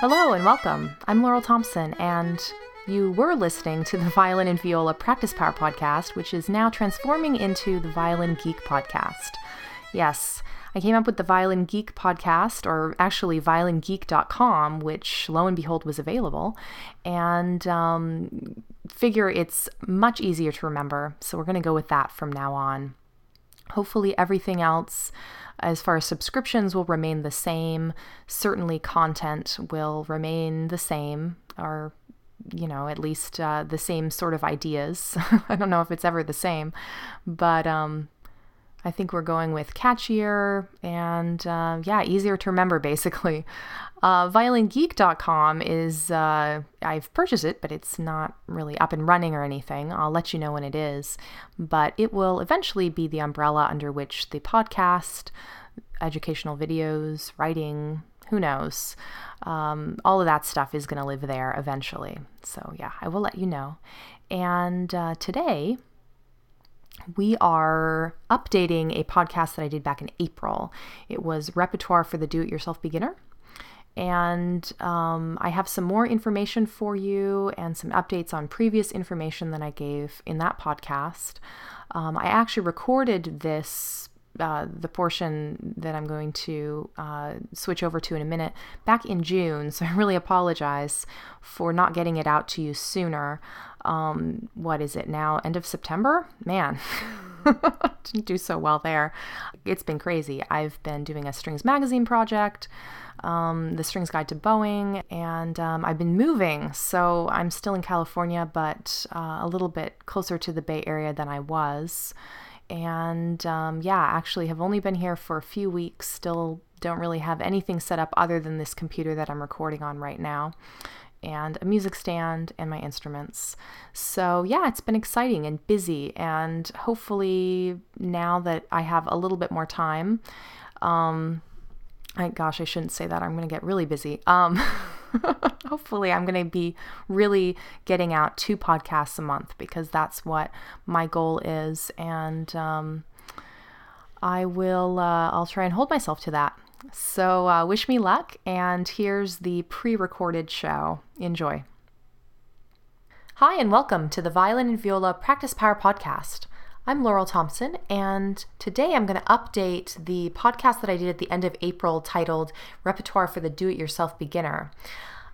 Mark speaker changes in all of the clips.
Speaker 1: Hello and welcome. I'm Laurel Thomsen, and you were listening to the Violin and Viola Practice Power podcast, which is now transforming into the Violin Geek podcast. Yes, I came up with the Violin Geek podcast, or actually violingeek.com, which lo and behold was available, and um, figure it's much easier to remember. So we're going to go with that from now on. Hopefully, everything else as far as subscriptions will remain the same. Certainly, content will remain the same, or you know, at least uh, the same sort of ideas. I don't know if it's ever the same, but um, I think we're going with catchier and uh, yeah, easier to remember basically. Uh, violingeek.com is, uh, I've purchased it, but it's not really up and running or anything. I'll let you know when it is. But it will eventually be the umbrella under which the podcast, educational videos, writing, who knows, um, all of that stuff is going to live there eventually. So yeah, I will let you know. And uh, today, we are updating a podcast that I did back in April. It was Repertoire for the Do It Yourself Beginner. And um, I have some more information for you and some updates on previous information that I gave in that podcast. Um, I actually recorded this, uh, the portion that I'm going to uh, switch over to in a minute, back in June. So I really apologize for not getting it out to you sooner um, what is it now? End of September? Man, didn't do so well there. It's been crazy. I've been doing a strings magazine project, um, the Strings Guide to Bowing, and um, I've been moving. So I'm still in California, but uh, a little bit closer to the Bay Area than I was. And um, yeah, actually have only been here for a few weeks. Still don't really have anything set up other than this computer that I'm recording on right now and a music stand and my instruments. So, yeah, it's been exciting and busy. And hopefully, now that I have a little bit more time, um, I, gosh, I shouldn't say that. I'm going to get really busy. Um, hopefully, I'm going to be really getting out two podcasts a month because that's what my goal is. And um, I will, uh, I'll try and hold myself to that. So, uh, wish me luck, and here's the pre recorded show. Enjoy. Hi, and welcome to the Violin and Viola Practice Power Podcast. I'm Laurel Thomsen, and today I'm going to update the podcast that I did at the end of April titled Repertoire for the Do It Yourself Beginner.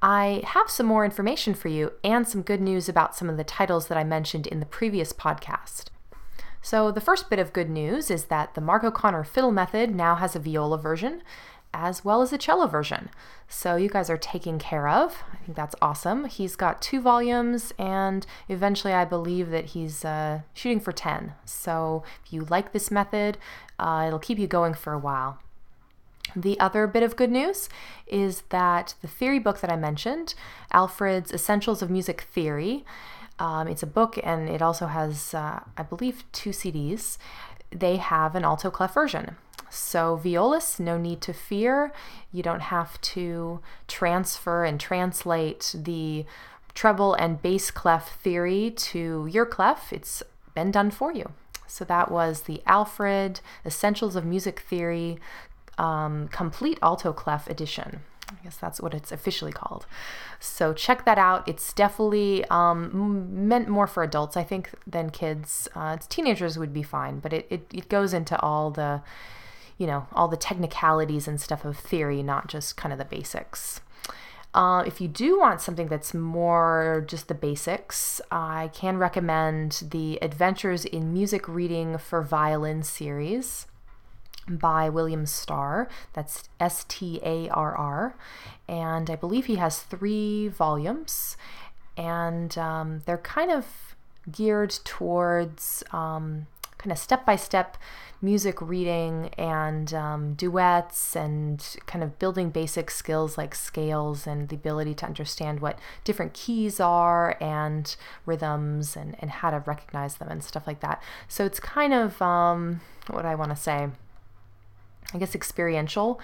Speaker 1: I have some more information for you and some good news about some of the titles that I mentioned in the previous podcast. So, the first bit of good news is that the Mark O'Connor fiddle method now has a viola version as well as a cello version. So, you guys are taken care of. I think that's awesome. He's got two volumes, and eventually, I believe that he's uh, shooting for 10. So, if you like this method, uh, it'll keep you going for a while. The other bit of good news is that the theory book that I mentioned, Alfred's Essentials of Music Theory, um, it's a book and it also has, uh, I believe, two CDs. They have an alto clef version. So, violists, no need to fear. You don't have to transfer and translate the treble and bass clef theory to your clef. It's been done for you. So, that was the Alfred Essentials of Music Theory um, Complete Alto Clef Edition. I guess that's what it's officially called. So check that out. It's definitely um, meant more for adults, I think, than kids. Uh, teenagers would be fine, but it, it, it goes into all the, you know, all the technicalities and stuff of theory, not just kind of the basics. Uh, if you do want something that's more just the basics, I can recommend the Adventures in Music Reading for Violin series by William Starr. That's S T A R R. And I believe he has three volumes. And um, they're kind of geared towards um, kind of step by step music reading and um, duets and kind of building basic skills like scales and the ability to understand what different keys are and rhythms and, and how to recognize them and stuff like that. So it's kind of um, what I want to say I guess, experiential.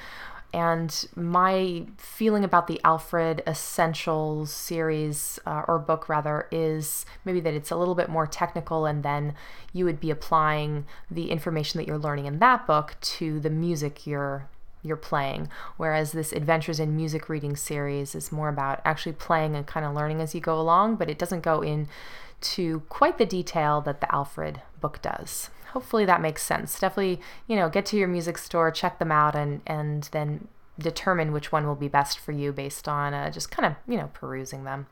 Speaker 1: And my feeling about the Alfred Essentials series, uh, or book rather, is maybe that it's a little bit more technical, and then you would be applying the information that you're learning in that book to the music you're you're playing. Whereas this Adventures in Music Reading series is more about actually playing and kind of learning as you go along, but it doesn't go into quite the detail that the Alfred book does. Hopefully that makes sense. Definitely, you know, get to your music store, check them out, and and then determine which one will be best for you based on uh, just kind of you know perusing them.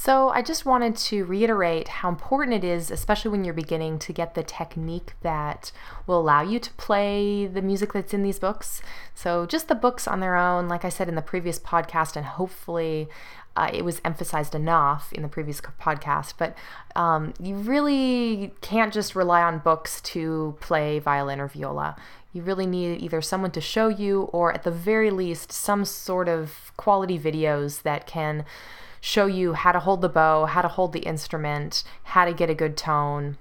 Speaker 1: So, I just wanted to reiterate how important it is, especially when you're beginning, to get the technique that will allow you to play the music that's in these books. So, just the books on their own, like I said in the previous podcast, and hopefully uh, it was emphasized enough in the previous podcast, but um, you really can't just rely on books to play violin or viola. You really need either someone to show you, or at the very least, some sort of quality videos that can show you how to hold the bow, how to hold the instrument, how to get a good tone,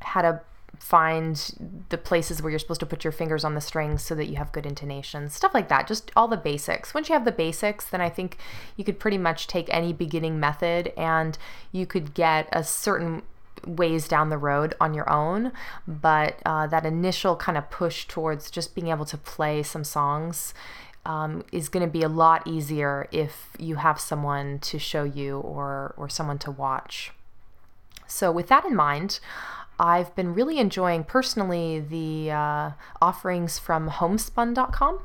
Speaker 1: how to find the places where you're supposed to put your fingers on the strings so that you have good intonation, stuff like that. Just all the basics. Once you have the basics, then I think you could pretty much take any beginning method and you could get a certain ways down the road on your own. But uh, that initial kind of push towards just being able to play some songs um, is going to be a lot easier if you have someone to show you or, or someone to watch. So, with that in mind, I've been really enjoying personally the uh, offerings from homespun.com.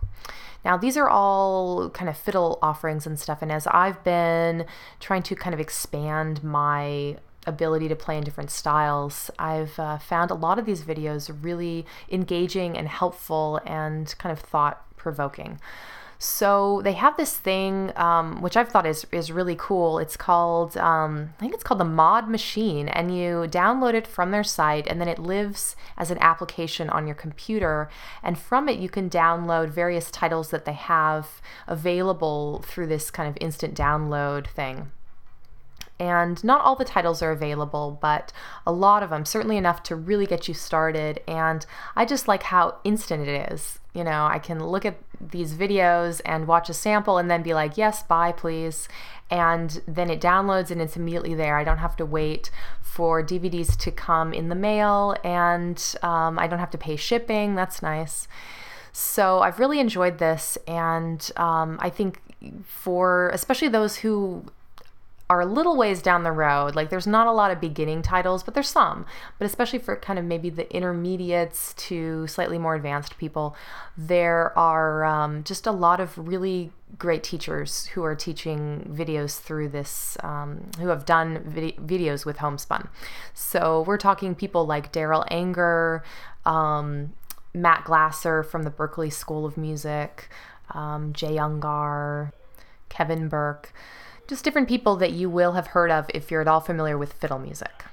Speaker 1: Now, these are all kind of fiddle offerings and stuff. And as I've been trying to kind of expand my ability to play in different styles, I've uh, found a lot of these videos really engaging and helpful and kind of thought provoking. So they have this thing, um, which I've thought is is really cool. It's called, um, I think it's called the Mod Machine, and you download it from their site, and then it lives as an application on your computer. And from it, you can download various titles that they have available through this kind of instant download thing and not all the titles are available, but a lot of them, certainly enough to really get you started. And I just like how instant it is. You know, I can look at these videos and watch a sample and then be like, yes, buy, please. And then it downloads and it's immediately there. I don't have to wait for DVDs to come in the mail and um, I don't have to pay shipping. That's nice. So I've really enjoyed this, and um, I think for especially those who are a little ways down the road. Like there's not a lot of beginning titles, but there's some. But especially for kind of maybe the intermediates to slightly more advanced people, there are um, just a lot of really great teachers who are teaching videos through this, um, who have done vid- videos with Homespun. So we're talking people like Darol Anger, um, Matt Glaser from the Berklee School of Music, um, Jay Ungar, Kevin Burke just different people that you will have heard of if you're at all familiar with fiddle music.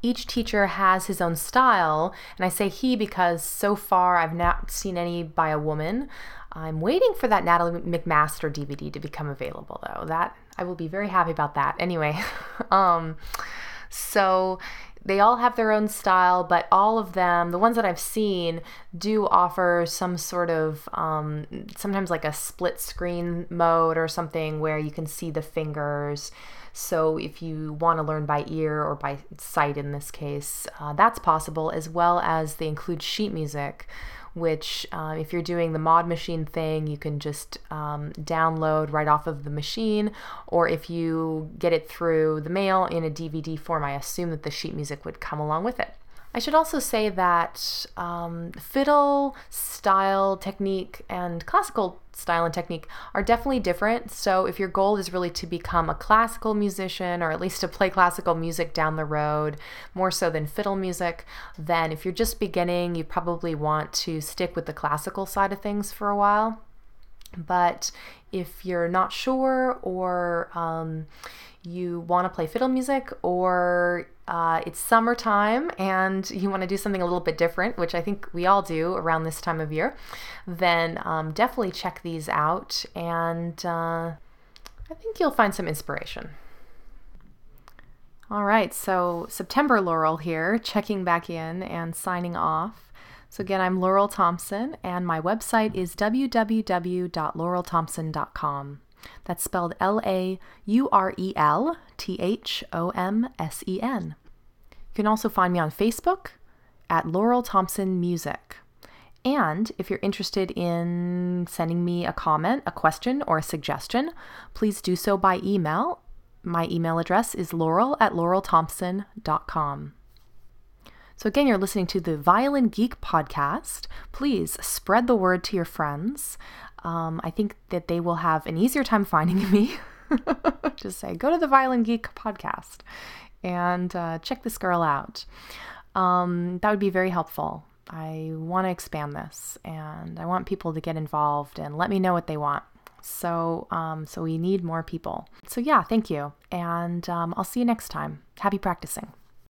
Speaker 1: Each teacher has his own style, and I say he because so far I've not seen any by a woman. I'm waiting for that Natalie MacMaster DVD to become available, though. That I will be very happy about that. Anyway, um, so they all have their own style, but all of them, the ones that I've seen, do offer some sort of um, sometimes like a split screen mode or something where you can see the fingers. So if you want to learn by ear or by sight in this case, uh, that's possible, as well as they include sheet music which uh, if you're doing the mod machine thing, you can just um, download right off of the machine, or if you get it through the mail in a DVD form, I assume that the sheet music would come along with it. I should also say that um, fiddle style technique and classical style and technique are definitely different. So, if your goal is really to become a classical musician or at least to play classical music down the road, more so than fiddle music, then if you're just beginning, you probably want to stick with the classical side of things for a while. But if you're not sure or um, you want to play fiddle music or uh, it's summertime and you want to do something a little bit different, which I think we all do around this time of year, then um, definitely check these out and uh, I think you'll find some inspiration. All right, so September Laurel here, checking back in and signing off. So, again, I'm Laurel Thomsen, and my website is www.laurelthomsen.com. That's spelled L A U R E L T H O M S E N. You can also find me on Facebook at Laurel Thomsen Music. And if you're interested in sending me a comment, a question, or a suggestion, please do so by email. My email address is laurel at laurelthomsen.com. So, again, you're listening to the Violin Geek podcast. Please spread the word to your friends. Um, I think that they will have an easier time finding me. Just say, go to the Violin Geek podcast and uh, check this girl out. Um, that would be very helpful. I want to expand this and I want people to get involved and let me know what they want. So, um, so we need more people. So, yeah, thank you. And um, I'll see you next time. Happy practicing.